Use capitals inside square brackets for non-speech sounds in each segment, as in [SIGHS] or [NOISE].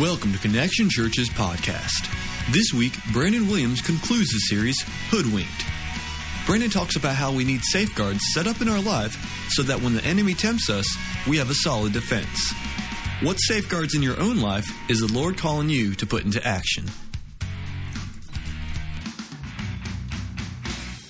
Welcome to Connection Church's podcast. This week, Brandon Williams concludes the series Hoodwinked. Brandon talks about how we need safeguards set up in our life so that when the enemy tempts us, we have a solid defense. What safeguards in your own life is the Lord calling you to put into action?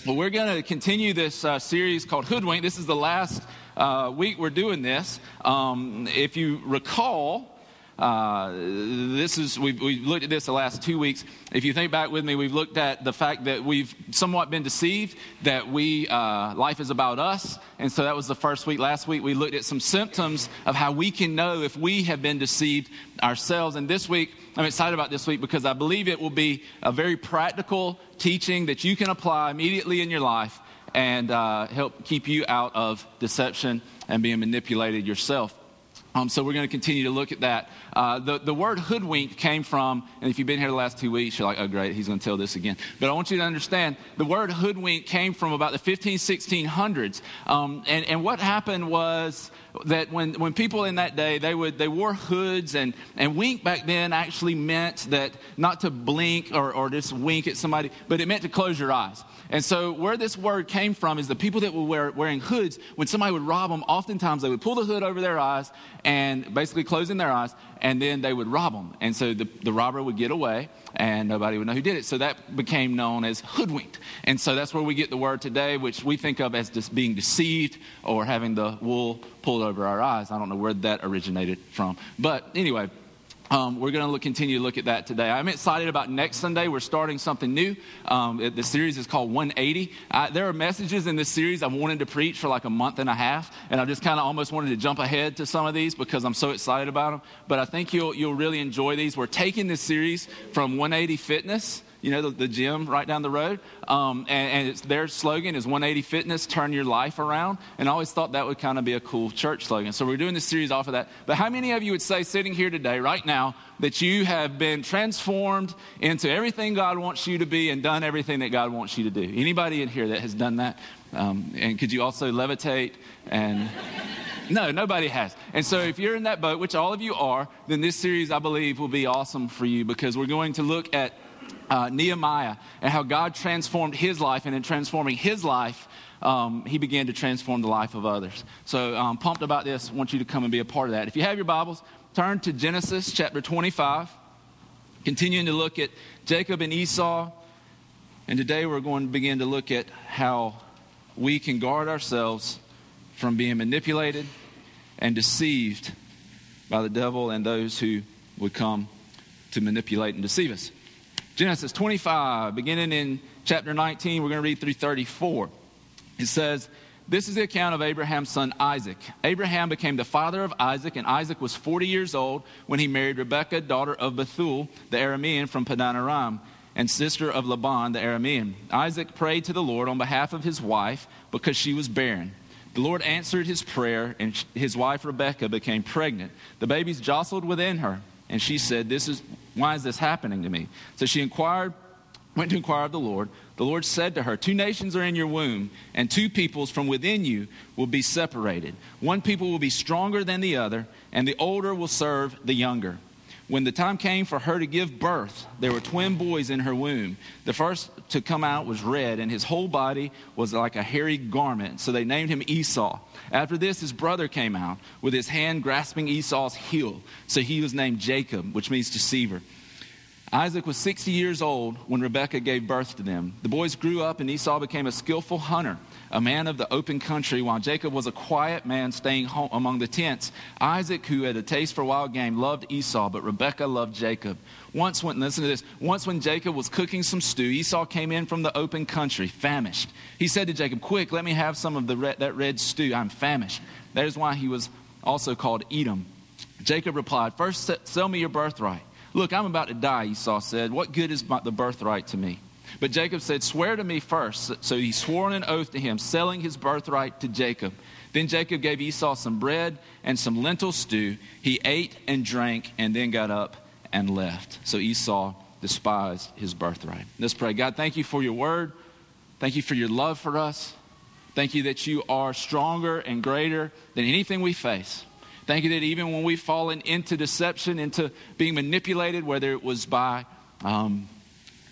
Well, we're going to continue this uh, series called Hoodwink. This is the last uh, week we're doing this. Um, if you recall, uh, this is we've, we've, looked at this the last two weeks. If you think back with me, we've looked at the fact that we've somewhat been deceived that we uh, life is about us, and so that was the first week. Last week we looked at some symptoms of how we can know if we have been deceived ourselves. And this week I'm excited about this week because I believe it will be a very practical teaching that you can apply immediately in your life and uh, help keep you out of deception and being manipulated yourself. Um, so we're going to continue to look at that. Uh, the, the word hoodwink came from, and if you've been here the last two weeks, you're like, oh, great, he's going to tell this again. But I want you to understand the word hoodwink came from about the 15, 1600s. Um, and, and what happened was that when, when people in that day, they, would, they wore hoods, and, and wink back then actually meant that not to blink or, or just wink at somebody, but it meant to close your eyes. And so, where this word came from is the people that were wear, wearing hoods, when somebody would rob them, oftentimes they would pull the hood over their eyes and basically closing their eyes, and then they would rob them. And so the, the robber would get away, and nobody would know who did it. So that became known as hoodwinked. And so that's where we get the word today, which we think of as just being deceived or having the wool pulled over our eyes. I don't know where that originated from. But anyway, um, we're going to continue to look at that today. I'm excited about next Sunday. We're starting something new. Um, it, the series is called 180. I, there are messages in this series I've wanted to preach for like a month and a half, and I just kind of almost wanted to jump ahead to some of these because I'm so excited about them. But I think you'll, you'll really enjoy these. We're taking this series from 180 Fitness you know, the, the gym right down the road. Um, and, and their slogan is 180 Fitness, turn your life around. And I always thought that would kind of be a cool church slogan. So we're doing this series off of that. But how many of you would say, sitting here today, right now, that you have been transformed into everything God wants you to be and done everything that God wants you to do? Anybody in here that has done that? Um, and could you also levitate and. [LAUGHS] No, nobody has. And so if you're in that boat, which all of you are, then this series, I believe, will be awesome for you because we're going to look at uh, Nehemiah and how God transformed his life, and in transforming his life, um, he began to transform the life of others. So um, pumped about this. I want you to come and be a part of that. If you have your Bibles, turn to Genesis chapter 25, continuing to look at Jacob and Esau. And today we're going to begin to look at how we can guard ourselves from being manipulated and deceived by the devil and those who would come to manipulate and deceive us. Genesis 25, beginning in chapter 19, we're going to read through 34. It says, This is the account of Abraham's son Isaac. Abraham became the father of Isaac, and Isaac was 40 years old when he married Rebekah, daughter of Bethuel, the Aramean from Padan Aram, and sister of Laban, the Aramean. Isaac prayed to the Lord on behalf of his wife because she was barren. The Lord answered his prayer, and his wife Rebekah became pregnant. The babies jostled within her. And she said, This is why is this happening to me? So she inquired, went to inquire of the Lord. The Lord said to her, Two nations are in your womb, and two peoples from within you will be separated. One people will be stronger than the other, and the older will serve the younger. When the time came for her to give birth, there were twin boys in her womb. The first to come out was red, and his whole body was like a hairy garment. So they named him Esau. After this, his brother came out with his hand grasping Esau's heel. So he was named Jacob, which means deceiver. Isaac was 60 years old when Rebekah gave birth to them. The boys grew up, and Esau became a skillful hunter a man of the open country, while Jacob was a quiet man staying home among the tents. Isaac, who had a taste for wild game, loved Esau, but Rebekah loved Jacob. Once when, listen to this, once when Jacob was cooking some stew, Esau came in from the open country, famished. He said to Jacob, Quick, let me have some of the red, that red stew. I'm famished. That is why he was also called Edom. Jacob replied, First, sell me your birthright. Look, I'm about to die, Esau said. What good is the birthright to me? But Jacob said, Swear to me first. So he swore an oath to him, selling his birthright to Jacob. Then Jacob gave Esau some bread and some lentil stew. He ate and drank and then got up and left. So Esau despised his birthright. Let's pray. God, thank you for your word. Thank you for your love for us. Thank you that you are stronger and greater than anything we face. Thank you that even when we've fallen into deception, into being manipulated, whether it was by um,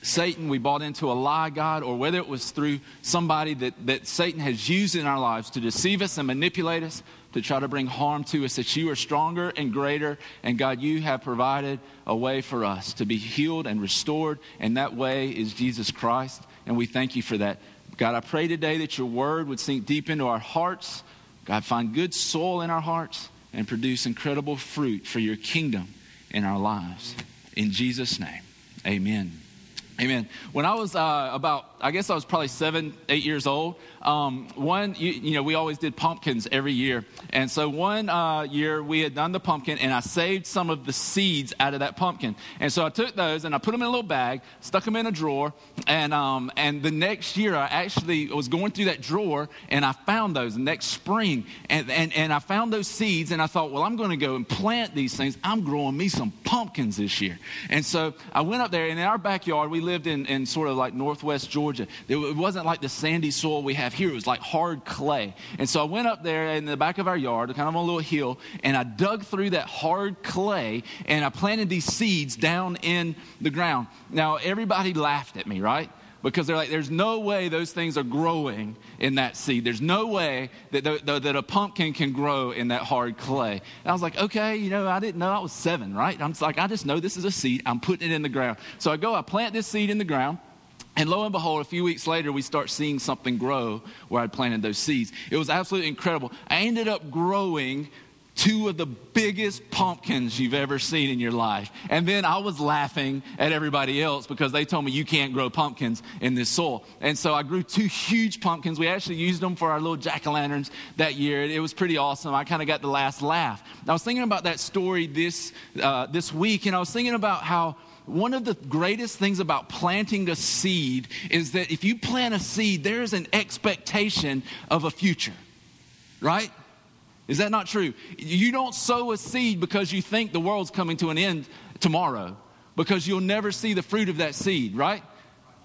Satan, we bought into a lie, God, or whether it was through somebody that, that Satan has used in our lives to deceive us and manipulate us, to try to bring harm to us, that you are stronger and greater. And God, you have provided a way for us to be healed and restored. And that way is Jesus Christ. And we thank you for that. God, I pray today that your word would sink deep into our hearts. God, find good soil in our hearts and produce incredible fruit for your kingdom in our lives. In Jesus' name, amen. Amen. When I was uh, about, I guess I was probably seven, eight years old, um, one, you, you, know, we always did pumpkins every year. And so one uh, year we had done the pumpkin and I saved some of the seeds out of that pumpkin. And so I took those and I put them in a little bag, stuck them in a drawer. And, um, and the next year I actually was going through that drawer and I found those next spring. And, and, and I found those seeds and I thought, well, I'm going to go and plant these things. I'm growing me some pumpkins this year. And so I went up there and in our backyard, we lived in, in sort of like northwest Georgia. It wasn't like the sandy soil we have have here. It was like hard clay. And so I went up there in the back of our yard, kind of on a little hill, and I dug through that hard clay and I planted these seeds down in the ground. Now, everybody laughed at me, right? because they're like, there's no way those things are growing in that seed. There's no way that, the, that a pumpkin can grow in that hard clay. And I was like, okay, you know, I didn't know I was seven, right? I'm just like, I just know this is a seed. I'm putting it in the ground. So I go, I plant this seed in the ground. And lo and behold, a few weeks later, we start seeing something grow where I'd planted those seeds. It was absolutely incredible. I ended up growing two of the biggest pumpkins you've ever seen in your life. And then I was laughing at everybody else because they told me you can't grow pumpkins in this soil. And so I grew two huge pumpkins. We actually used them for our little jack o' lanterns that year. It was pretty awesome. I kind of got the last laugh. I was thinking about that story this, uh, this week, and I was thinking about how one of the greatest things about planting a seed is that if you plant a seed, there is an expectation of a future, right? Is that not true? You don't sow a seed because you think the world's coming to an end tomorrow, because you'll never see the fruit of that seed, right?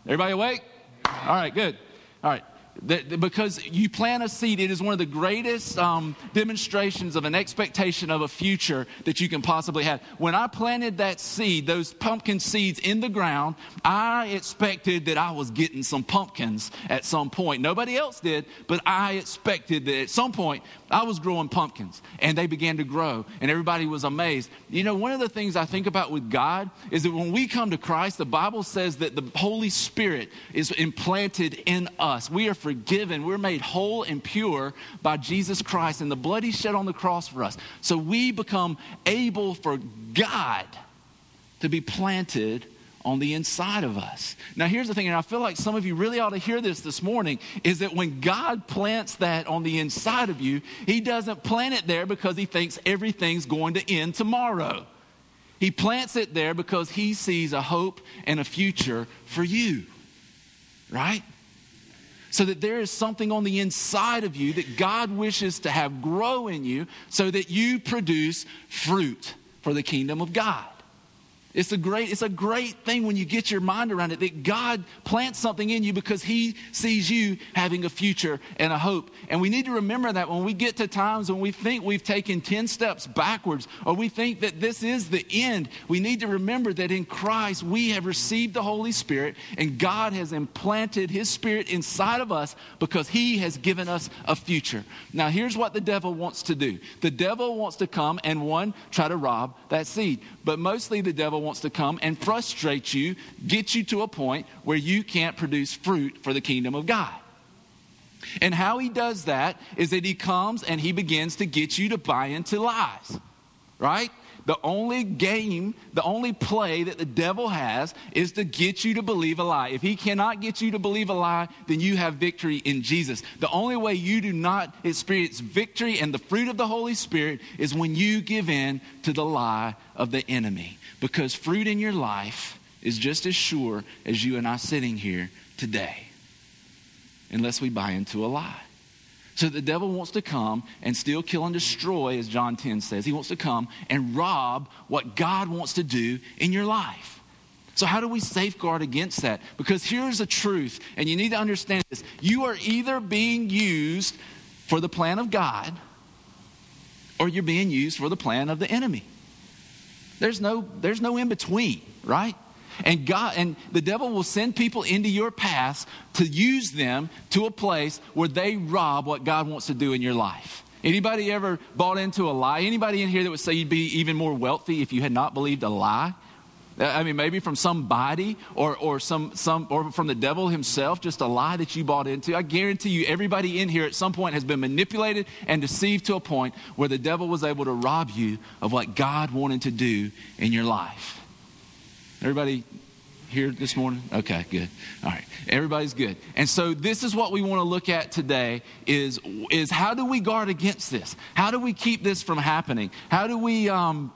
Everybody awake? All right, good. All right. Because you plant a seed, it is one of the greatest um, demonstrations of an expectation of a future that you can possibly have. When I planted that seed, those pumpkin seeds in the ground, I expected that I was getting some pumpkins at some point. Nobody else did, but I expected that at some point I was growing pumpkins and they began to grow and everybody was amazed. You know, one of the things I think about with God is that when we come to Christ, the Bible says that the Holy Spirit is implanted in us. We are forgiven, we're made whole and pure by Jesus Christ and the blood He shed on the cross for us. So we become able for God to be planted on the inside of us. Now, here's the thing, and I feel like some of you really ought to hear this this morning is that when God plants that on the inside of you, He doesn't plant it there because He thinks everything's going to end tomorrow. He plants it there because He sees a hope and a future for you, right? So that there is something on the inside of you that God wishes to have grow in you so that you produce fruit for the kingdom of God. It's a great, it's a great thing when you get your mind around it that God plants something in you because He sees you having a future and a hope. And we need to remember that when we get to times when we think we've taken 10 steps backwards or we think that this is the end, we need to remember that in Christ we have received the Holy Spirit and God has implanted His Spirit inside of us because He has given us a future. Now, here's what the devil wants to do the devil wants to come and one, try to rob that seed. But mostly the devil wants to come and frustrate you, get you to a point where you can't produce fruit for the kingdom of God. And how he does that is that he comes and he begins to get you to buy into lies, right? The only game, the only play that the devil has is to get you to believe a lie. If he cannot get you to believe a lie, then you have victory in Jesus. The only way you do not experience victory and the fruit of the Holy Spirit is when you give in to the lie of the enemy. Because fruit in your life is just as sure as you and I sitting here today, unless we buy into a lie. So the devil wants to come and steal, kill, and destroy, as John 10 says. He wants to come and rob what God wants to do in your life. So, how do we safeguard against that? Because here's the truth, and you need to understand this. You are either being used for the plan of God or you're being used for the plan of the enemy. There's no, there's no in between, right? And God and the devil will send people into your past to use them to a place where they rob what God wants to do in your life. Anybody ever bought into a lie? Anybody in here that would say you'd be even more wealthy if you had not believed a lie? I mean, maybe from somebody or, or, some, some, or from the devil himself, just a lie that you bought into. I guarantee you, everybody in here at some point has been manipulated and deceived to a point where the devil was able to rob you of what God wanted to do in your life. Everybody here this morning? Okay, good. All right. Everybody's good. And so this is what we want to look at today is, is how do we guard against this? How do we keep this from happening? How do we um,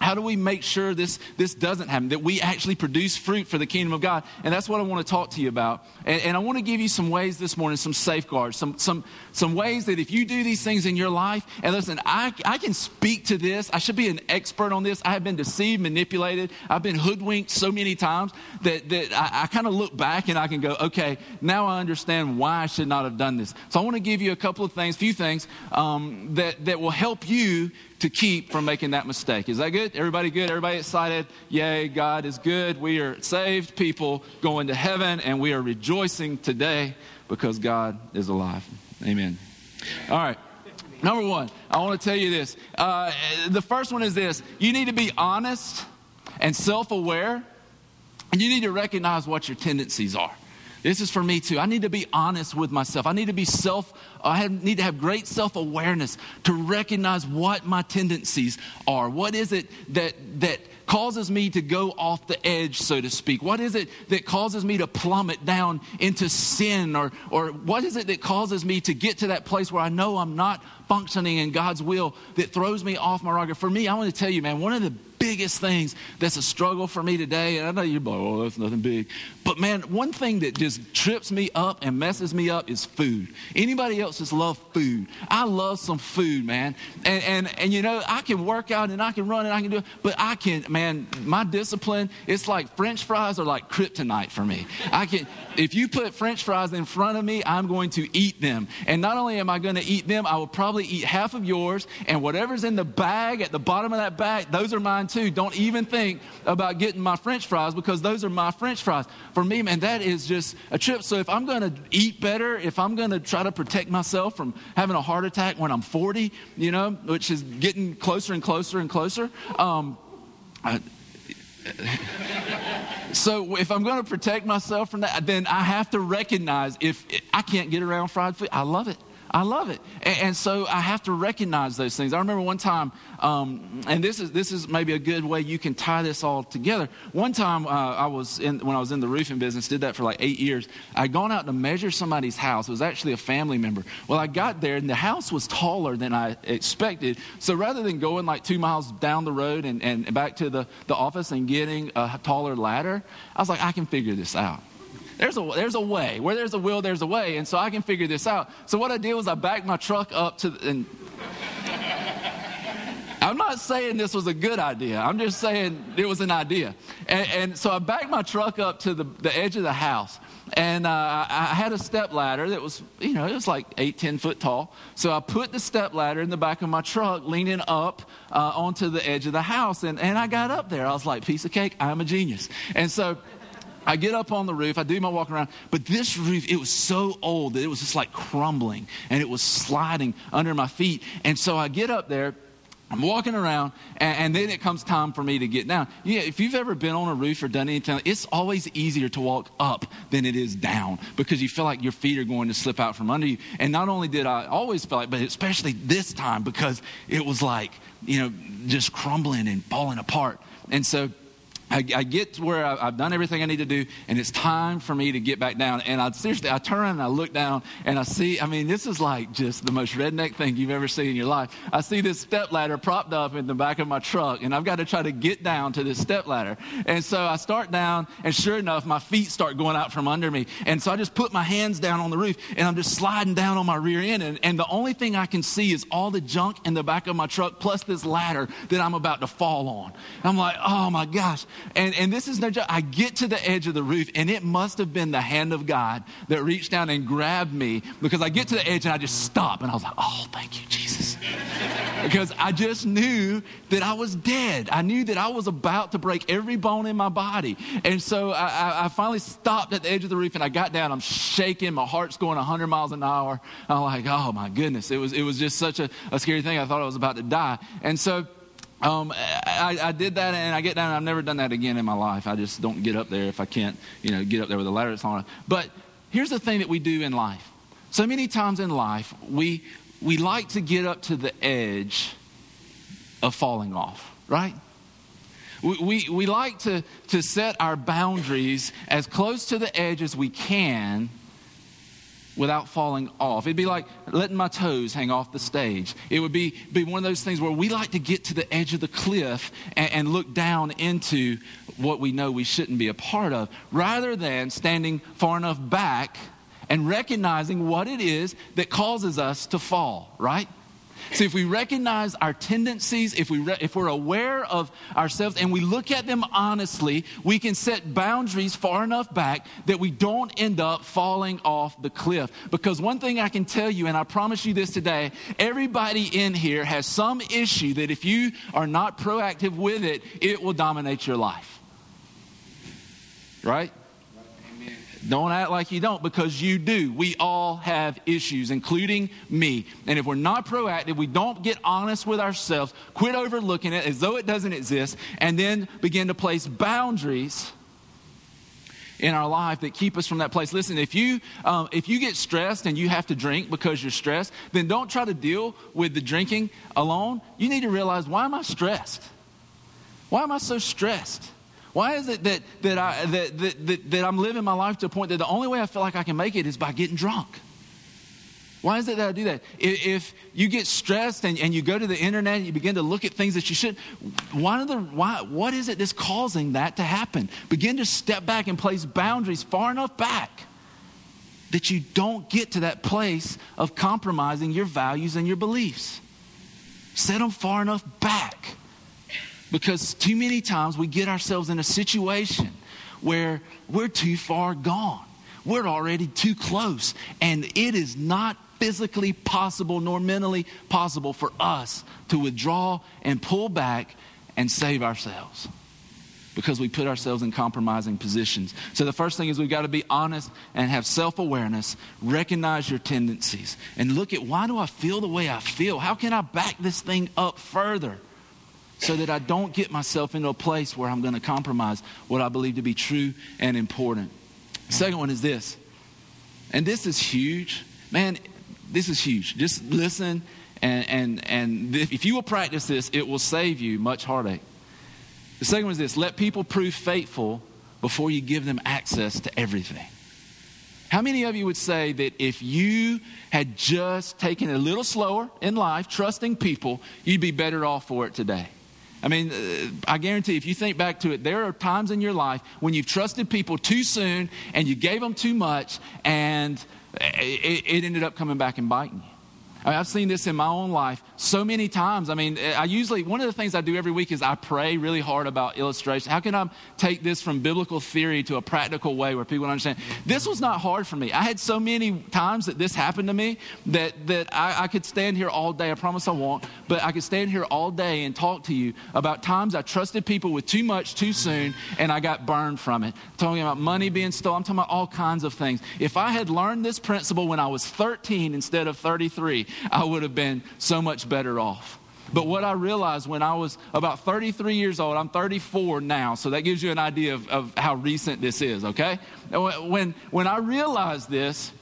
how do we make sure this, this doesn't happen, that we actually produce fruit for the kingdom of God? And that's what I want to talk to you about. And, and, I want to give you some ways this morning, some safeguards, some, some, some ways that if you do these things in your life, and listen, I, I can speak to this. I should be an expert on this. I have been deceived, manipulated. I've been hoodwinked so many times that, that I, I kind of look back and I can go, okay, now I understand why I should not have done this. So I want to give you a couple of things, few things um, that, that will help you to keep from making that mistake. Is that good? Everybody good? Everybody excited? Yay, God is good. We are saved people going to heaven, and we are rejoicing today because God is alive. Amen. All right. Number one, I want to tell you this. Uh, the first one is this you need to be honest and self aware, and you need to recognize what your tendencies are. This is for me too. I need to be honest with myself. I need to be self, I have, need to have great self awareness to recognize what my tendencies are. What is it that, that causes me to go off the edge, so to speak? What is it that causes me to plummet down into sin? Or, or what is it that causes me to get to that place where I know I'm not functioning in God's will that throws me off my rocker? For me, I want to tell you, man, one of the biggest things that's a struggle for me today. And I know you're like, oh, that's nothing big. But man, one thing that just trips me up and messes me up is food. Anybody else just love food? I love some food, man. And, and, and you know, I can work out and I can run and I can do it, but I can, man, my discipline, it's like French fries are like kryptonite for me. I can, if you put French fries in front of me, I'm going to eat them. And not only am I going to eat them, I will probably eat half of yours and whatever's in the bag at the bottom of that bag, those are mine too. Don't even think about getting my french fries because those are my french fries. For me, man, that is just a trip. So if I'm going to eat better, if I'm going to try to protect myself from having a heart attack when I'm 40, you know, which is getting closer and closer and closer, um, I, [LAUGHS] so if I'm going to protect myself from that, then I have to recognize if I can't get around fried food, I love it. I love it. And, and, so I have to recognize those things. I remember one time, um, and this is, this is maybe a good way you can tie this all together. One time uh, I was in, when I was in the roofing business, did that for like eight years. I'd gone out to measure somebody's house. It was actually a family member. Well, I got there and the house was taller than I expected. So rather than going like two miles down the road and, and back to the, the office and getting a taller ladder, I was like, I can figure this out. There's a, there's a way. Where there's a will, there's a way. And so I can figure this out. So what I did was I backed my truck up to, and [LAUGHS] I'm not saying this was a good idea. I'm just saying it was an idea. And, and so I backed my truck up to the, the edge of the house. And uh, I had a step ladder that was, you know, it was like eight, ten foot tall. So I put the step ladder in the back of my truck, leaning up uh, onto the edge of the house. And, and I got up there. I was like, piece of cake, I'm a genius. And so I get up on the roof, I do my walk around, but this roof, it was so old that it was just like crumbling and it was sliding under my feet. And so I get up there, I'm walking around, and, and, then it comes time for me to get down. Yeah, if you've ever been on a roof or done anything, it's always easier to walk up than it is down because you feel like your feet are going to slip out from under you. And not only did I always feel like, but especially this time because it was like, you know, just crumbling and falling apart. And so I, I, get to where I, have done everything I need to do, and it's time for me to get back down. And I seriously, I turn and I look down, and I see. I mean, this is like just the most redneck thing you've ever seen in your life. I see this step ladder propped up in the back of my truck, and I've got to try to get down to this step ladder. And so I start down, and sure enough, my feet start going out from under me. And so I just put my hands down on the roof, and I'm just sliding down on my rear end. And, and the only thing I can see is all the junk in the back of my truck, plus this ladder that I'm about to fall on. I'm like, oh my gosh. And, and this is no joke. I get to the edge of the roof, and it must have been the hand of God that reached down and grabbed me because I get to the edge and I just stop. And I was like, oh, thank you, Jesus. [LAUGHS] Because I just knew that I was dead. I knew that I was about to break every bone in my body. And so I, I, finally stopped at the edge of the roof and I got down. I'm shaking. My heart's going 100 miles an hour. I'm like, oh my goodness. It was, it was just such a, a scary thing. I thought I was about to die. And so um, I, I, did that and I get down. I've never done that again in my life. I just don't get up there if I can't, you know, get up there with a ladder that's. But here's the thing that we do in life. So many times in life, we we like to get up to the edge of falling off, right? We, we, we like to, to set our boundaries as close to the edge as we can without falling off. It'd be like letting my toes hang off the stage. It would be, be one of those things where we like to get to the edge of the cliff and, and look down into what we know we shouldn't be a part of, rather than standing far enough back and recognizing what it is that causes us to fall, right? See, if we recognize our tendencies, if, we re- if we're aware of ourselves and we look at them honestly, we can set boundaries far enough back that we don't end up falling off the cliff. Because one thing I can tell you, and I promise you this today, everybody in here has some issue that if you are not proactive with it, it will dominate your life. Right? Don't act like you don't because you do. We all have issues, including me. And if we're not proactive, we don't get honest with ourselves, quit overlooking it as though it doesn't exist, and then begin to place boundaries in our life that keep us from that place. Listen, if you um, if you get stressed and you have to drink because you're stressed, then don't try to deal with the drinking alone. You need to realize why am I stressed? Why am I so stressed? Why is it that, that, I, that, that, that, that I'm living my life to a point that the only way I feel like I can make it is by getting drunk? Why is it that I do that? If you get stressed and, and you go to the internet and you begin to look at things that you should, why, the, why, what is it that's causing that to happen? Begin to step back and place boundaries far enough back that you don't get to that place of compromising your values and your beliefs. Set them far enough back because too many times we get ourselves in a situation where we're too far gone. We're already too close. And it is not physically possible nor mentally possible for us to withdraw and pull back and save ourselves because we put ourselves in compromising positions. So the first thing is we've got to be honest and have self-awareness, recognize your tendencies and look at why do I feel the way I feel? How can I back this thing up further? So that I don't get myself into a place where I'm going to compromise what I believe to be true and important. second one is this, and this is huge. Man, this is huge. Just listen, and, and, and if you will practice this, it will save you much heartache. The second one is this let people prove faithful before you give them access to everything. How many of you would say that if you had just taken it a little slower in life, trusting people, you'd be better off for it today? I mean, uh, I guarantee if you think back to it, there are times in your life when you've trusted people too soon and you gave them too much and it, it ended up coming back and biting you. I have seen this in my own life so many times. I mean, I usually, one of the things I do every week is I pray really hard about illustration. How can I take this from biblical theory to a practical way where people understand? This was not hard for me. I had so many times that this happened to me that, that I, I could stand here all day. I promise I won't, but I could stand here all day and talk to you about times I trusted people with too much too soon and I got burned from it. I'm talking about money being stolen. I'm talking about all kinds of things. If I had learned this principle when I was 13 instead of 33, [LAUGHS] I would have been so much better off. But what I realized when I was about 33 years old, I'm 34 now, so that gives you an idea of, of how recent this is, okay? When, when I realized this,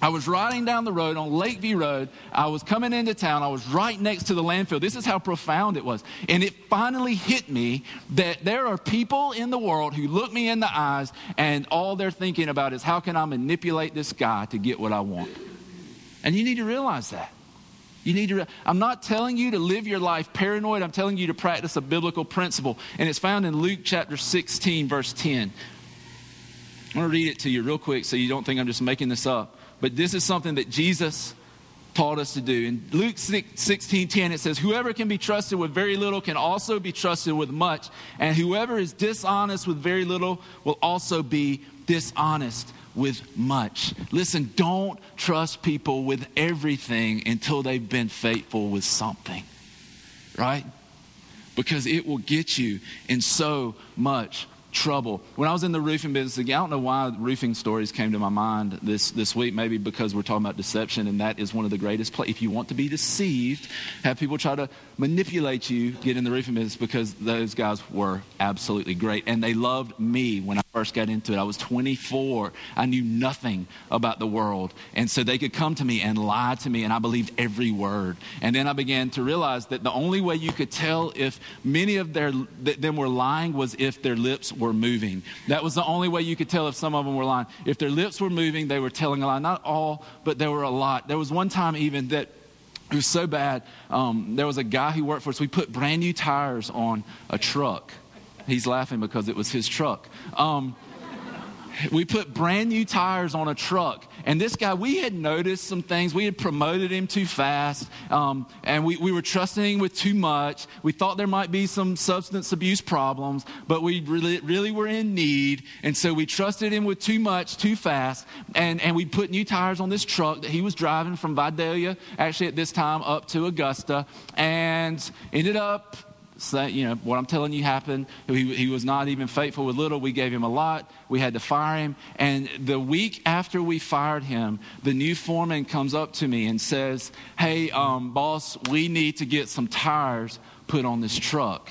I was riding down the road on Lakeview Road. I was coming into town. I was right next to the landfill. This is how profound it was. And it finally hit me that there are people in the world who look me in the eyes and all they're thinking about is how can I manipulate this guy to get what I want? And you need to realize that. You need to, I'm not telling you to live your life paranoid. I'm telling you to practice a biblical principle. And it's found in Luke chapter 16, verse 10. I'm going to read it to you real quick so you don't think I'm just making this up. But this is something that Jesus taught us to do. In Luke 16 10, it says, Whoever can be trusted with very little can also be trusted with much, and whoever is dishonest with very little will also be dishonest with much. Listen, don't trust people with everything until they've been faithful with something, right? Because it will get you in so much trouble. When I was in the roofing business, again, I don't know why roofing stories came to my mind this, this week. Maybe because we're talking about deception, and that is one of the greatest places. If you want to be deceived, have people try to manipulate you, get in the roofing business because those guys were absolutely great. And they loved me when I first got into it. I was 24. I knew nothing about the world. And so they could come to me and lie to me, and I believed every word. And then I began to realize that the only way you could tell if many of their, them were lying was if their lips were moving. That was the only way you could tell if some of them were lying. If their lips were moving, they were telling a lie. Not all, but there were a lot. There was one time even that it was so bad. Um, there was a guy who worked for us. We put brand new tires on a truck. He's laughing because it was his truck. Um, we put brand new tires on a truck. And this guy, we had noticed some things. We had promoted him too fast, um, and we, we were trusting him with too much. We thought there might be some substance abuse problems, but we really, really were in need. And so we trusted him with too much, too fast. And, and we put new tires on this truck that he was driving from Vidalia, actually at this time, up to Augusta, and ended up you know, what I'm telling you happened. He, he was not even faithful with little. We gave him a lot. We had to fire him. And the week after we fired him, the new foreman comes up to me and says, Hey, um, boss, we need to get some tires put on this truck.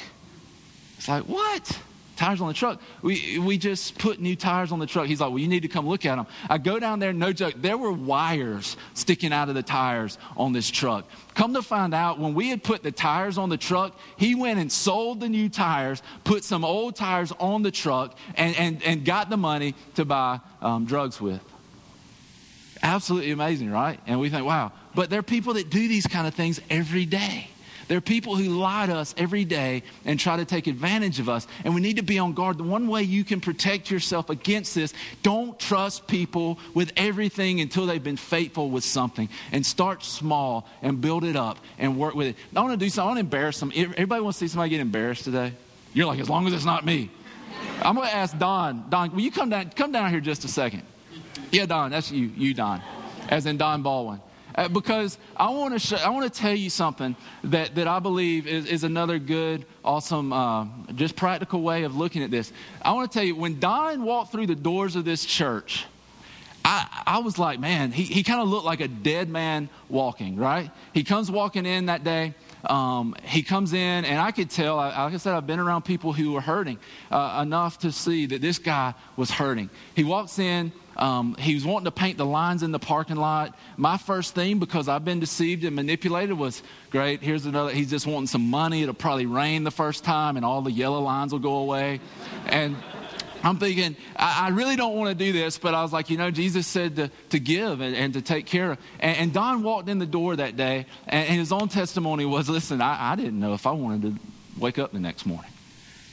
It's like, what? Tires on the truck. We, we just put new tires on the truck. He's like, well, you need to come look at them. I go down there, no joke, there were wires sticking out of the tires on this truck. Come to find out, when we had put the tires on the truck, he went and sold the new tires, put some old tires on the truck, and, and, and got the money to buy um, drugs with. Absolutely amazing, right? And we think, wow. But there are people that do these kind of things every day. There are people who lie to us every day and try to take advantage of us, and we need to be on guard. The one way you can protect yourself against this, don't trust people with everything until they've been faithful with something. And start small and build it up and work with it. I want to do something, I want to embarrass them. Everybody wants to see somebody get embarrassed today? You're like, as long as it's not me. I'm going to ask Don. Don, will you come down, come down here just a second? Yeah, Don, that's you, you, Don, as in Don Baldwin. Uh, because I want to I want to tell you something that, that I believe is, is another good, awesome, uh, just practical way of looking at this. I want to tell you, when Don walked through the doors of this church, I, I was like, man, he, he kind of looked like a dead man walking, right? He comes walking in that day. Um, he comes in, and I could tell, like I said, I've been around people who were hurting uh, enough to see that this guy was hurting. He walks in, um, he was wanting to paint the lines in the parking lot. My first thing, because I've been deceived and manipulated, was great. Here's another. He's just wanting some money. It'll probably rain the first time, and all the yellow lines will go away. And I'm thinking, I, I really don't want to do this, but I was like, you know, Jesus said to, to give and, and to take care of. And, and, Don walked in the door that day, and, and his own testimony was, listen, I, I didn't know if I wanted to wake up the next morning.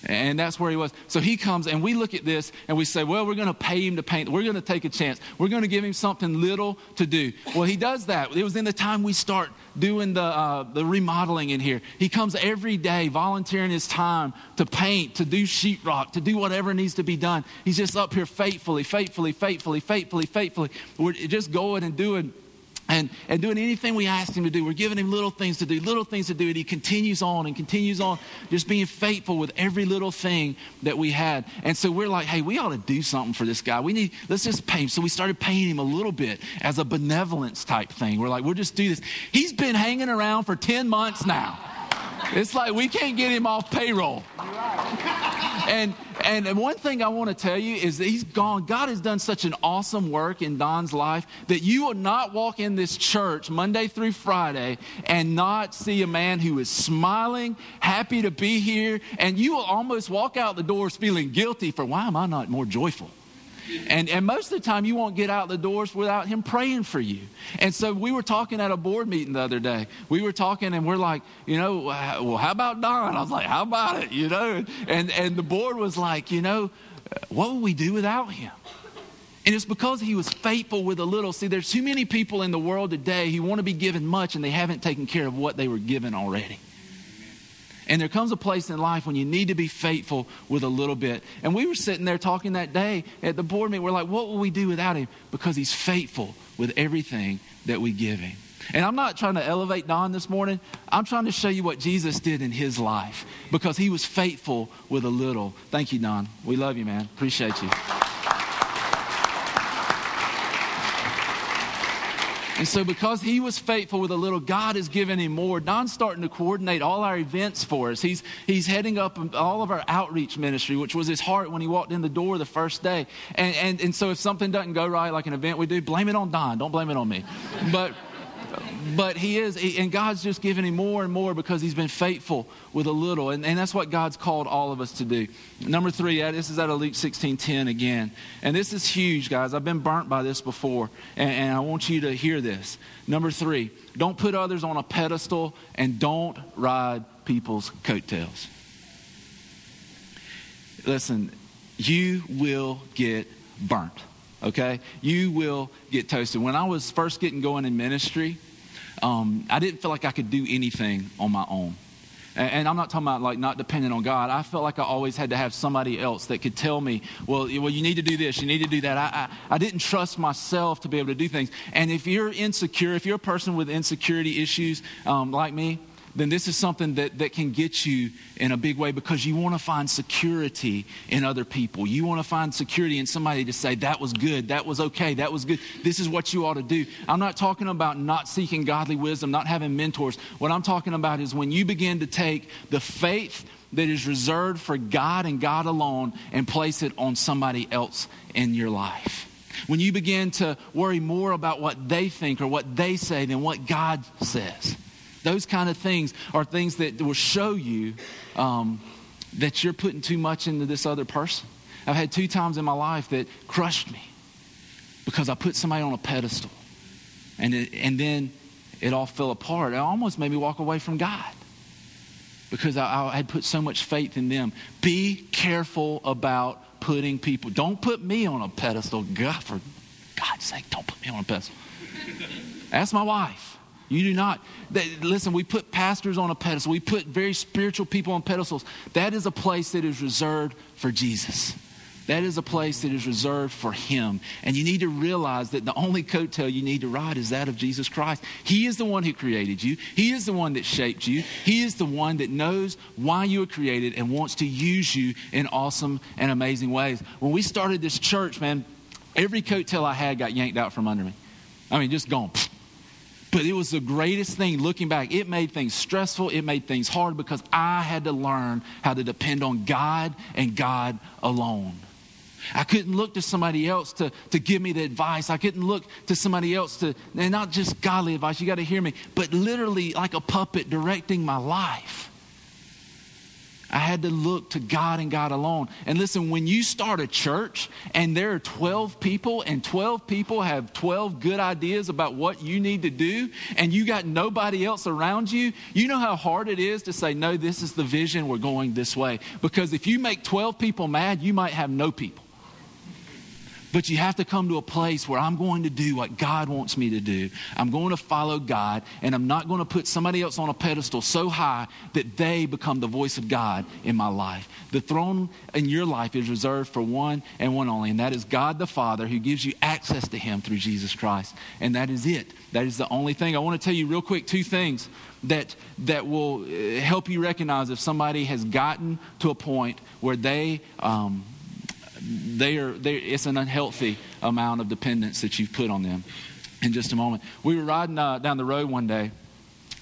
And that's where he was. So he comes, and we look at this and we say, Well, we're going to pay him to paint. We're going to take a chance. We're going to give him something little to do. Well, he does that. It was in the time we start doing the, uh, the remodeling in here. He comes every day, volunteering his time to paint, to do sheetrock, to do whatever needs to be done. He's just up here faithfully, faithfully, faithfully, faithfully, faithfully. We're just going and doing and, and doing anything we ask him to do. We're giving him little things to do, little things to do, and he continues on and continues on, just being faithful with every little thing that we had. And so we're like, hey, we ought to do something for this guy. We need, let's just pay him. So we started paying him a little bit as a benevolence type thing. We're like, we'll just do this. He's been hanging around for 10 months now. It's like we can't get him off payroll. And and one thing I want to tell you is that he's gone. God has done such an awesome work in Don's life that you will not walk in this church Monday through Friday and not see a man who is smiling, happy to be here, and you will almost walk out the doors feeling guilty for why am I not more joyful? And, and most of the time, you won't get out the doors without him praying for you. And so we were talking at a board meeting the other day. We were talking, and we're like, you know, well, how about Don? I was like, how about it? You know, and, and the board was like, you know, what would we do without him? And it's because he was faithful with a little. See, there's too many people in the world today who want to be given much and they haven't taken care of what they were given already. And there comes a place in life when you need to be faithful with a little bit. And we were sitting there talking that day at the board meeting. We're like, what will we do without him? Because he's faithful with everything that we give him. And I'm not trying to elevate Don this morning. I'm trying to show you what Jesus did in his life because he was faithful with a little. Thank you, Don. We love you, man. Appreciate you. And so, because he was faithful with a little, God has given him more. Don's starting to coordinate all our events for us. He's, he's heading up all of our outreach ministry, which was his heart when he walked in the door the first day. And, and, and so, if something doesn't go right, like an event we do, blame it on Don. Don't blame it on me. But but he is, and God's just giving him more and more because he's been faithful with a little. And, and that's what God's called all of us to do. Number three, this is out of Luke 16 10 again. And this is huge, guys. I've been burnt by this before, and, and I want you to hear this. Number three, don't put others on a pedestal and don't ride people's coattails. Listen, you will get burnt okay? You will get toasted. When I was first getting going in ministry, um, I didn't feel like I could do anything on my own. And, I'm not talking about like not depending on God. I felt like I always had to have somebody else that could tell me, well, well you need to do this, you need to do that. I, I, I didn't trust myself to be able to do things. And if you're insecure, if you're a person with insecurity issues um, like me, then this is something that, that can get you in a big way because you want to find security in other people. You want to find security in somebody to say, that was good, that was okay, that was good, this is what you ought to do. I'm not talking about not seeking godly wisdom, not having mentors. What I'm talking about is when you begin to take the faith that is reserved for God and God alone and place it on somebody else in your life. When you begin to worry more about what they think or what they say than what God says. Those kind of things are things that will show you um, that you're putting too much into this other person. I've had two times in my life that crushed me because I put somebody on a pedestal. And, it, and then it all fell apart. It almost made me walk away from God because I, I had put so much faith in them. Be careful about putting people. Don't put me on a pedestal. God, for God's sake, don't put me on a pedestal. Ask my wife. You do not. listen, we put pastors on a pedestal. We put very spiritual people on pedestals. That is a place that is reserved for Jesus. That is a place that is reserved for Him. And you need to realize that the only coattail you need to ride is that of Jesus Christ. He is the one who created you, He is the one that shaped you, He is the one that knows why you were created and wants to use you in awesome and amazing ways. When we started this church, man, every coattail I had got yanked out from under me. I mean, just gone. But it was the greatest thing looking back. It made things stressful, it made things hard because I had to learn how to depend on God and God alone. I couldn't look to somebody else to, to give me the advice. I couldn't look to somebody else to, and not just godly advice, you got to hear me, but literally like a puppet directing my life. I had to look to God and God alone. And listen, when you start a church and there are 12 people and 12 people have 12 good ideas about what you need to do and you got nobody else around you, you know how hard it is to say, no, this is the vision, we're going this way. Because if you make 12 people mad, you might have no people. But you have to come to a place where I'm going to do what God wants me to do. I'm going to follow God, and I'm not going to put somebody else on a pedestal so high that they become the voice of God in my life. The throne in your life is reserved for one and one only, and that is God the Father who gives you access to Him through Jesus Christ. And that is it. That is the only thing. I want to tell you real quick two things that, that will uh, help you recognize if somebody has gotten to a point where they. Um, they are, they, it's an unhealthy amount of dependence that you've put on them. In just a moment, we were riding uh, down the road one day,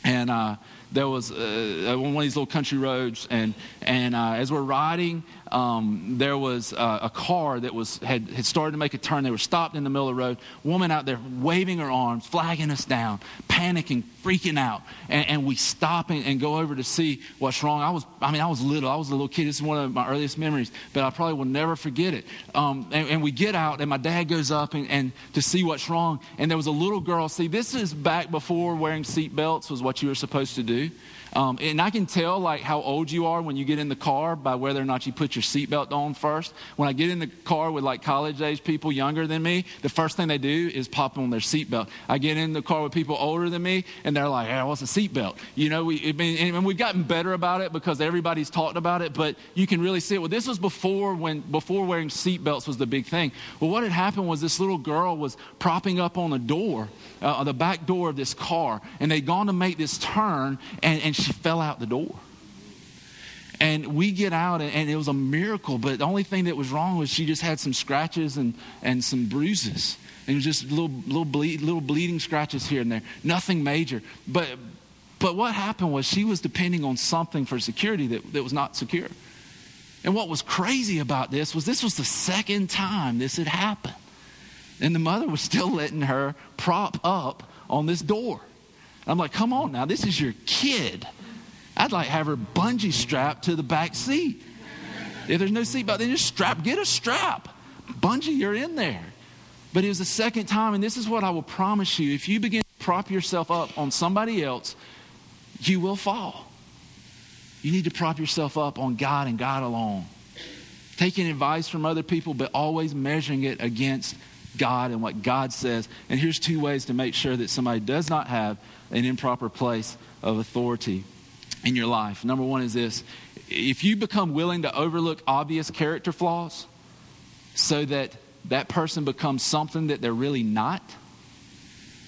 and uh, there was uh, one of these little country roads, and and uh, as we're riding, um, there was uh, a car that was had, had started to make a turn. They were stopped in the middle of the road. Woman out there waving her arms, flagging us down, panicking, freaking out. And, and we stop and, and, go over to see what's wrong. I was, I mean, I was little. I was a little kid. This is one of my earliest memories, but I probably will never forget it. Um, and, and, we get out, and my dad goes up and, and to see what's wrong. And there was a little girl. See, this is back before wearing seat belts was what you were supposed to do. Um, and I can tell like how old you are when you get in the car by whether or not you put your seatbelt on first. When I get in the car with like college age people younger than me, the first thing they do is pop on their seatbelt. I get in the car with people older than me, and they're like, "Hey, what's a seatbelt?" You know, we I mean, and we've gotten better about it because everybody's talked about it, but you can really see it. Well, this was before when before wearing seatbelts was the big thing. Well, what had happened was this little girl was propping up on the door, uh, the back door of this car, and they'd gone to make this turn, and, and she fell out the door. And we get out, and, it was a miracle, but the only thing that was wrong was she just had some scratches and, and some bruises. And just little, little, little bleeding scratches here and there. Nothing major. But, but what happened was she was depending on something for security that, that was not secure. And what was crazy about this was this was the second time this had happened. And the mother was still letting her prop up on this door. I'm like, come on now, this is your kid. I'd like have her bungee strapped to the back seat. If there's no seat, seatbelt, then just strap, get a strap. Bungee, you're in there. But it was the second time, and this is what I will promise you if you begin to prop yourself up on somebody else, you will fall. You need to prop yourself up on God and God alone. Taking advice from other people, but always measuring it against God and what God says. And here's two ways to make sure that somebody does not have an improper place of authority in your life. Number one is this if you become willing to overlook obvious character flaws so that that person becomes something that they're really not,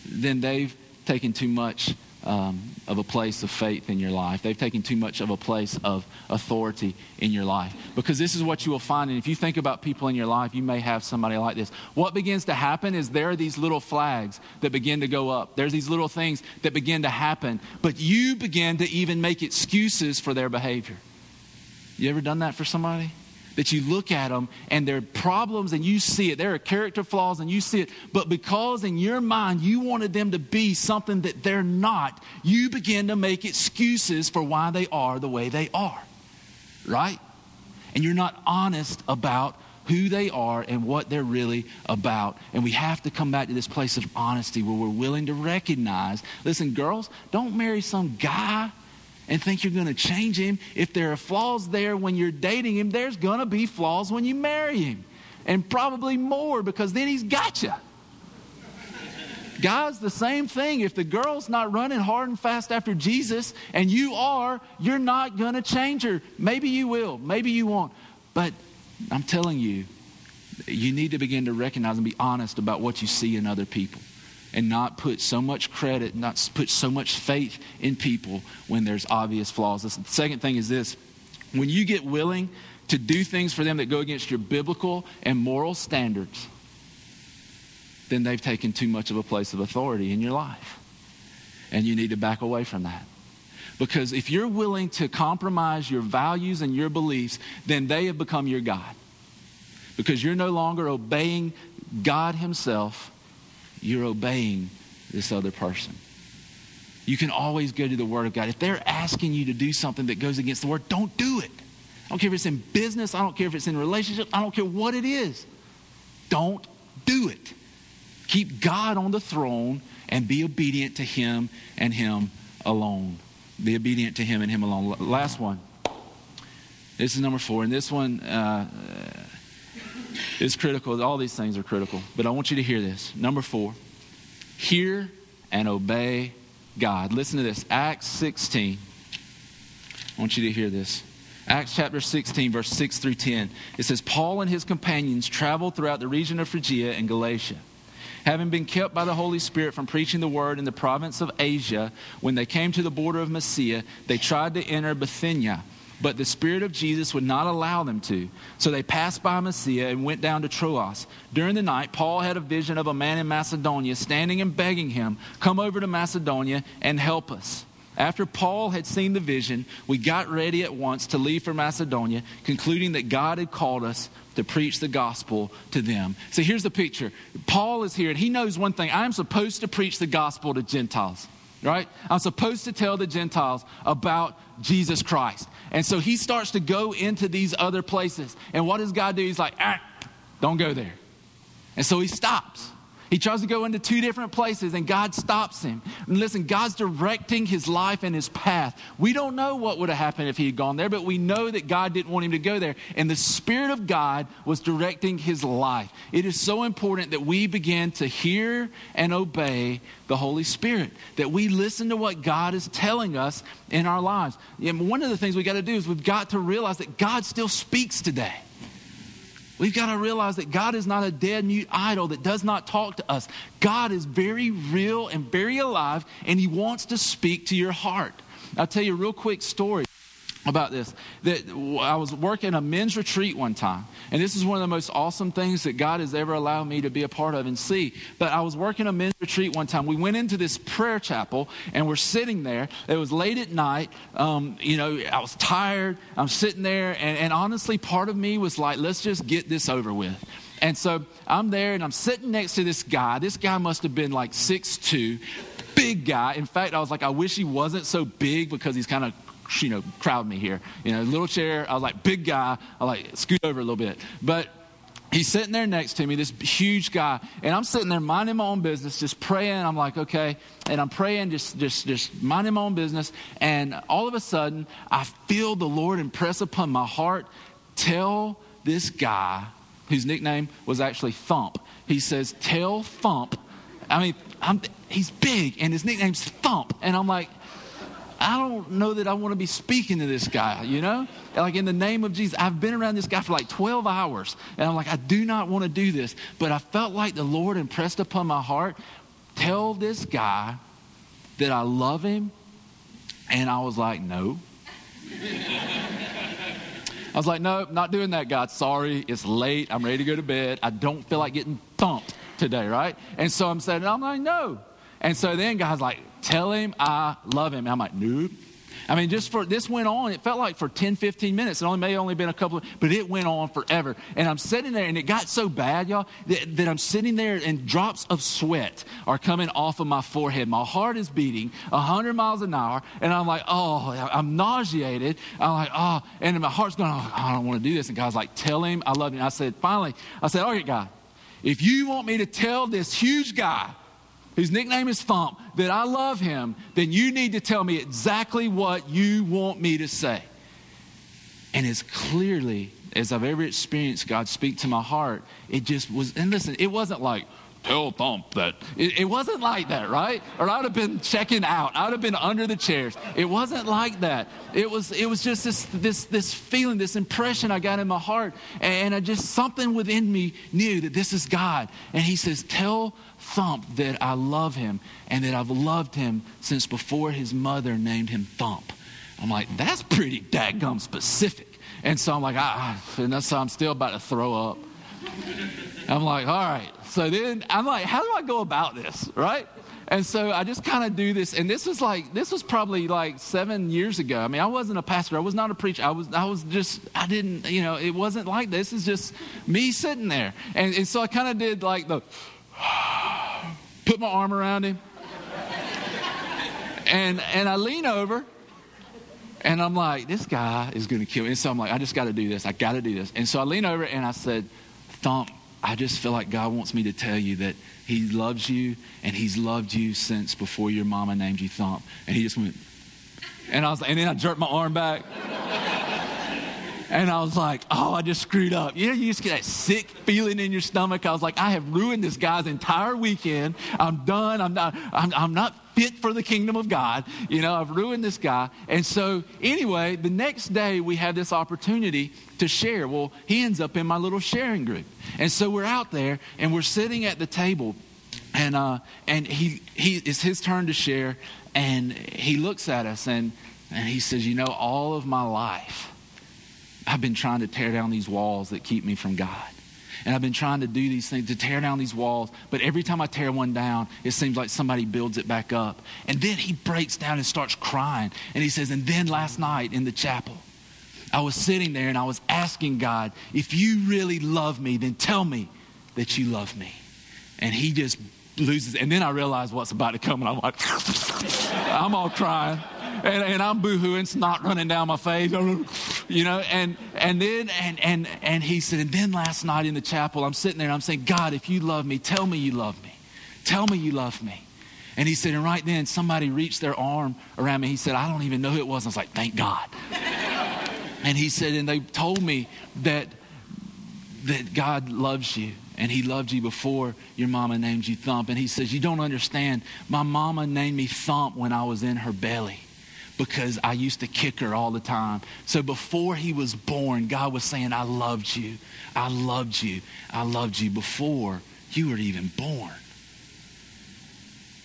then they've taken too much um, of a place of faith in your life. They've taken too much of a place of authority in your life. Because this is what you will find. And if you think about people in your life, you may have somebody like this. What begins to happen is there are these little flags that begin to go up. There's these little things that begin to happen. But you begin to even make excuses for their behavior. You ever done that for somebody? That you look at them and there are problems and you see it. There are character flaws and you see it. But because in your mind you wanted them to be something that they're not, you begin to make excuses for why they are the way they are. Right? And you're not honest about who they are and what they're really about. And we have to come back to this place of honesty where we're willing to recognize listen, girls, don't marry some guy and think you're going to change him. If there are flaws there when you're dating him, there's going to be flaws when you marry him. And probably more because then he's got you. Guys, the same thing. If the girl's not running hard and fast after Jesus and you are, you're not going to change her. Maybe you will, maybe you won't. But I'm telling you, you need to begin to recognize and be honest about what you see in other people and not put so much credit, not put so much faith in people when there's obvious flaws. The second thing is this when you get willing to do things for them that go against your biblical and moral standards, then they've taken too much of a place of authority in your life. And you need to back away from that. Because if you're willing to compromise your values and your beliefs, then they have become your God. Because you're no longer obeying God Himself, you're obeying this other person. You can always go to the Word of God. If they're asking you to do something that goes against the Word, don't do it. I don't care if it's in business, I don't care if it's in relationship, I don't care what it is. Don't do it. Keep God on the throne and be obedient to Him and Him alone. Be obedient to Him and Him alone. Last one. This is number four. And this one, uh, is critical. All these things are critical. But I want you to hear this. Number four, hear and obey God. Listen to this Acts 16. I want you to hear this. Acts chapter 16, verse 6 through 10. It says, Paul and his companions traveled throughout the region of Phrygia and Galatia. Having been kept by the Holy Spirit from preaching the word in the province of Asia, when they came to the border of Mysia, they tried to enter Bithynia but the Spirit of Jesus would not allow them to. So they passed by Mysia and went down to Troas. During the night, Paul had a vision of a man in Macedonia standing and begging him, Come over to Macedonia and help us. After Paul had seen the vision, we got ready at once to leave for Macedonia, concluding that God had called us to preach the gospel to them. So here's the picture Paul is here, and he knows one thing I'm supposed to preach the gospel to Gentiles right? I'm supposed to tell the Gentiles about Jesus Christ. And so he starts to go into these other places. And what does God do? He's like, ah, don't go there. And so he stops. He tries to go into two different places and God stops him. And listen, God's directing his life and his path. We don't know what would have happened if he had gone there, but we know that God didn't want him to go there. And the Spirit of God was directing his life. It is so important that we begin to hear and obey the Holy Spirit, that we listen to what God is telling us in our lives. And one of the things we got to do is we've got to realize that God still speaks today. We've got to realize that God is not a dead mute idol that does not talk to us. God is very real and very alive, and He wants to speak to your heart. I'll tell you a real quick story about this that I was working a men's retreat one time, and this is one of the most awesome things that God has ever allowed me to be a part of and see. But I was working a men's retreat one time. We went into this prayer chapel, and we're sitting there. It was late at night. Um, you know, I was tired. I'm sitting there, and, and honestly, part of me was like, let's just get this over with. And so I'm there, and I'm sitting next to this guy. This guy must have been like six two, big guy. In fact, I was like, I wish he wasn't so big because he's kind of you know, crowd me here. You know, little chair. I was like, big guy. I like scoot over a little bit. But he's sitting there next to me, this huge guy, and I'm sitting there minding my own business, just praying. I'm like, okay, and I'm praying, just, just, just minding my own business. And all of a sudden, I feel the Lord impress upon my heart, tell this guy, whose nickname was actually Thump. He says, tell Thump. I mean, I'm, he's big, and his nickname's Thump. And I'm like, I don't know that I want to be speaking to this guy, you know? Like in the name of Jesus, I've been around this guy for like 12 hours, and I'm like, I do not want to do this. But I felt like the Lord impressed upon my heart, tell this guy that I love him. And I was like, no. I was like, no, not doing that, God. Sorry, it's late. I'm ready to go to bed. I don't feel like getting thumped today, right? And so I'm saying, I'm like, no. And so then God's like, tell him I love him. I'm like, nope. I mean, just for this went on, it felt like for 10, 15 minutes. It only may have only been a couple of, but it went on forever. And I'm sitting there, and it got so bad, y'all, that, that I'm sitting there and drops of sweat are coming off of my forehead. My heart is beating 100 miles an hour, and I'm like, oh, I'm nauseated. I'm like, oh, and my heart's going, oh, I don't want to do this. And God's like, tell him I love him. And I said, finally, I said, all right, God, if you want me to tell this huge guy whose nickname is Thump, that I love him, then you need to tell me exactly what you want me to say. And as clearly as I've ever experienced God speak to my heart, it just was, and listen, it wasn't like, tell Thump that. It, it, wasn't like that, right? Or I'd have been checking out. I'd have been under the chairs. It wasn't like that. It was, it was just this, this, this feeling, this impression I got in my heart. And I just, something within me knew that this is God. And he says, tell Thump that I love him and that I've loved him since before his mother named him Thump. I'm like, that's pretty dadgum specific. And so I'm like, ah, and that's so I'm still about to throw up. I'm like, all right. So then I'm like, how do I go about this? Right? And so I just kind of do this. And this was like, this was probably like seven years ago. I mean, I wasn't a pastor. I was not a preacher. I was, I was just, I didn't, you know, it wasn't like this. It's just me sitting there. And, and so I kind of did like the, [SIGHS] put my arm around him. And, and I lean over and I'm like, this guy is going to kill me. And so I'm like, I just got to do this. I got to do this. And so I lean over and I said, Thump, I just feel like God wants me to tell you that He loves you and He's loved you since before your mama named you Thump. And he just went, and I was and then I jerked my arm back. And I was like, oh, I just screwed up. You know, you just get that sick feeling in your stomach. I was like, I have ruined this guy's entire weekend. I'm done. I'm not, I'm, I'm not fit for the kingdom of God. You know, I've ruined this guy. And so, anyway, the next day we had this opportunity to share. Well, he ends up in my little sharing group. And so we're out there and we're sitting at the table. And, uh, and he, he, it's his turn to share. And he looks at us and, and he says, You know, all of my life, I've been trying to tear down these walls that keep me from God. And I've been trying to do these things to tear down these walls. But every time I tear one down, it seems like somebody builds it back up. And then he breaks down and starts crying. And he says, And then last night in the chapel, I was sitting there and I was asking God, If you really love me, then tell me that you love me. And he just loses. And then I realize what's about to come. And I'm like, [LAUGHS] I'm all crying and, and I'm boohooing, snot running down my face, [LAUGHS] you know, and, and then, and, and, and he said, and then last night in the chapel, I'm sitting there and I'm saying, God, if you love me, tell me you love me. Tell me you love me. And he said, and right then somebody reached their arm around me. He said, I don't even know who it was. I was like, thank God. [LAUGHS] and he said, and they told me that that God loves you and he loved you before your mama named you Thump. And he says, You don't understand. My mama named me Thump when I was in her belly because I used to kick her all the time. So before he was born, God was saying, I loved you. I loved you. I loved you before you were even born.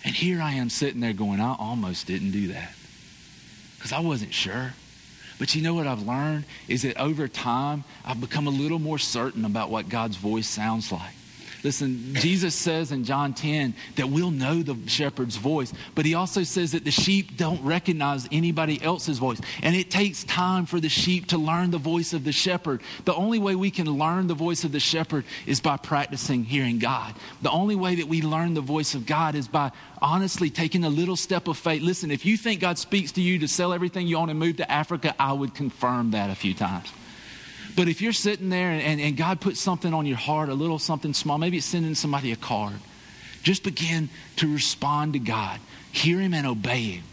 And here I am sitting there going, I almost didn't do that because I wasn't sure. But you know what I've learned is that over time, I've become a little more certain about what God's voice sounds like. Listen, Jesus says in John 10 that we'll know the shepherd's voice, but he also says that the sheep don't recognize anybody else's voice. And it takes time for the sheep to learn the voice of the shepherd. The only way we can learn the voice of the shepherd is by practicing hearing God. The only way that we learn the voice of God is by honestly taking a little step of faith. Listen, if you think God speaks to you to sell everything you own and move to Africa, I would confirm that a few times. But if you're sitting there and, and, and God puts something on your heart, a little something small, maybe it's sending somebody a card, just begin to respond to God. Hear Him and obey Him.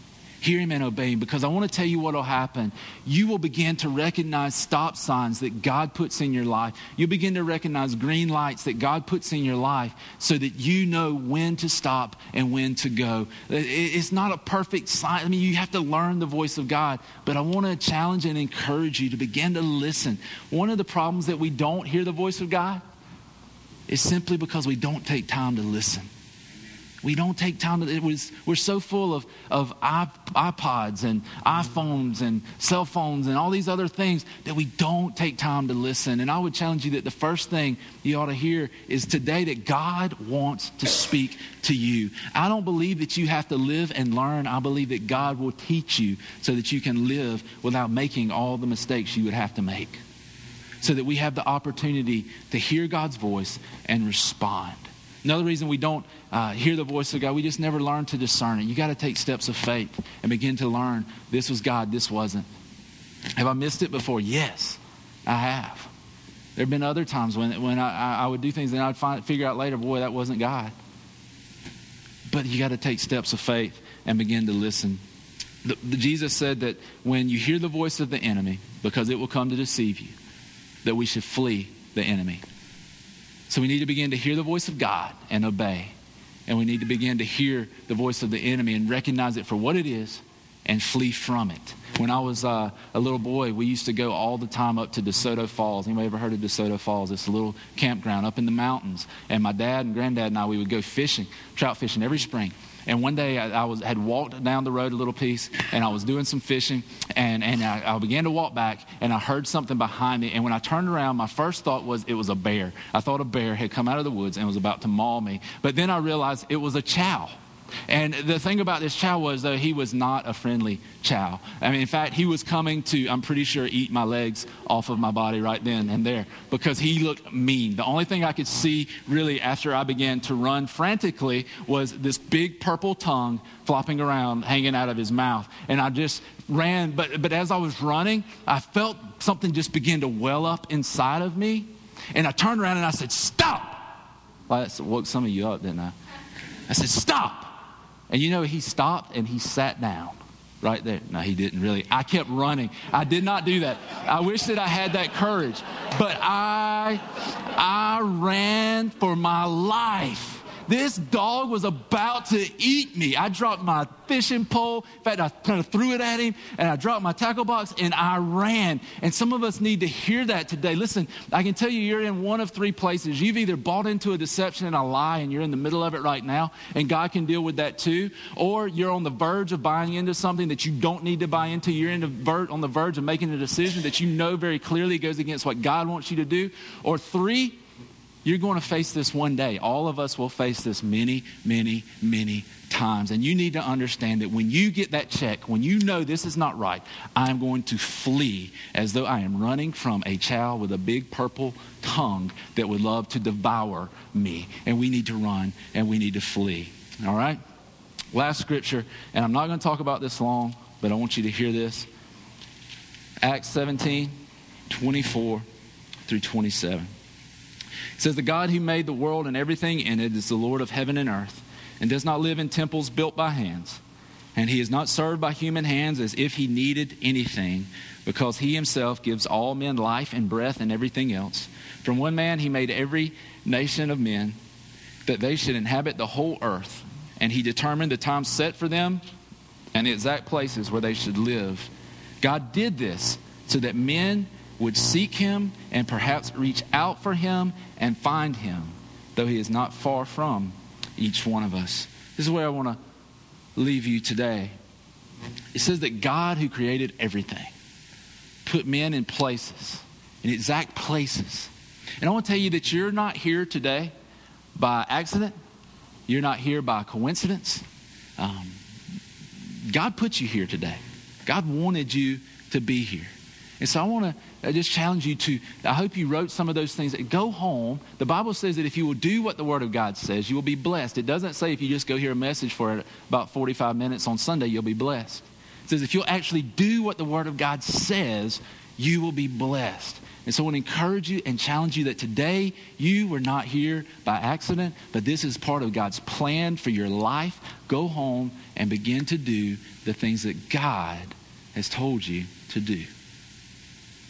Hear him and obey him because I want to tell you what will happen. You will begin to recognize stop signs that God puts in your life. You'll begin to recognize green lights that God puts in your life so that you know when to stop and when to go. It's not a perfect sign. I mean, you have to learn the voice of God, but I want to challenge and encourage you to begin to listen. One of the problems that we don't hear the voice of God is simply because we don't take time to listen. We don't take time. To, it was, we're so full of, of iPods and iPhones and cell phones and all these other things that we don't take time to listen. And I would challenge you that the first thing you ought to hear is today that God wants to speak to you. I don't believe that you have to live and learn. I believe that God will teach you so that you can live without making all the mistakes you would have to make. So that we have the opportunity to hear God's voice and respond. Another reason we don't uh, hear the voice of God, we just never learn to discern it. You got to take steps of faith and begin to learn this was God, this wasn't. Have I missed it before? Yes, I have. There have been other times when, when I, I would do things and I'd find, figure out later, boy, that wasn't God. But you got to take steps of faith and begin to listen. The, the, Jesus said that when you hear the voice of the enemy, because it will come to deceive you, that we should flee the enemy. So we need to begin to hear the voice of God and obey. And we need to begin to hear the voice of the enemy and recognize it for what it is and flee from it. When I was uh, a little boy, we used to go all the time up to DeSoto Falls. Anybody ever heard of DeSoto Falls? It's a little campground up in the mountains. And my dad and granddad and I, we would go fishing, trout fishing every spring. And one day I, I, was, had walked down the road a little piece and I was doing some fishing and, and I, I, began to walk back and I heard something behind me. And when I turned around, my first thought was it was a bear. I thought a bear had come out of the woods and was about to maul me. But then I realized it was a chow. And the thing about this chow was, though, he was not a friendly chow. I mean, in fact, he was coming to, I'm pretty sure, eat my legs off of my body right then and there because he looked mean. The only thing I could see really after I began to run frantically was this big purple tongue flopping around, hanging out of his mouth. And I just ran. But, but as I was running, I felt something just begin to well up inside of me. And I turned around and I said, Stop! Well, that woke some of you up, didn't I? I said, Stop! And you know, he stopped and he sat down right there. No, he didn't really. I kept running. I did not do that. I wish that I had that courage. But I I ran for my life. This dog was about to eat me. I dropped my fishing pole. In fact, I kind of threw it at him and I dropped my tackle box and I ran. And some of us need to hear that today. Listen, I can tell you, you're in one of three places. You've either bought into a deception and a lie and you're in the middle of it right now, and God can deal with that too, or you're on the verge of buying into something that you don't need to buy into. You're in the ver- on the verge of making a decision that you know very clearly goes against what God wants you to do. Or three, you're going to face this one day. All of us will face this many, many, many times. And you need to understand that when you get that check, when you know this is not right, I am going to flee as though I am running from a child with a big purple tongue that would love to devour me. And we need to run and we need to flee. All right? Last scripture, and I'm not going to talk about this long, but I want you to hear this. Acts 17, 24 through 27. Says, The God who made the world and everything in it is the Lord of heaven and earth. and does not live in temples built by hands. And he is not served by human hands as if he needed anything, because he himself gives all men life and breath and everything else. From one man he made every nation of men, that they should inhabit the whole earth. And he determined the time set for them and the exact places where they should live. God did this so that men would seek him and perhaps reach out for him and find him, though he is not far from each one of us. This is where I want to leave you today. It says that God, who created everything, put men in places, in exact places. And I want to tell you that you're not here today by accident, you're not here by coincidence. Um, God put you here today. God wanted you to be here. And so I want to uh, just challenge you to, I hope you wrote some of those things. Go home. The Bible says that if you will do what the Word of God says, you will be blessed. It doesn't say if you just go hear a message for about 45 minutes on Sunday, you'll be blessed. It says if you'll actually do what the Word of God says, you will be blessed. And so I want to encourage you and challenge you that today you were not here by accident, but this is part of God's plan for your life. Go home and begin to do the things that God has told you to do.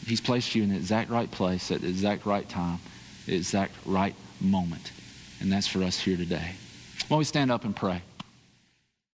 He's placed you in the exact right place at the exact right time, the exact right moment. And that's for us here today. Don't we stand up and pray?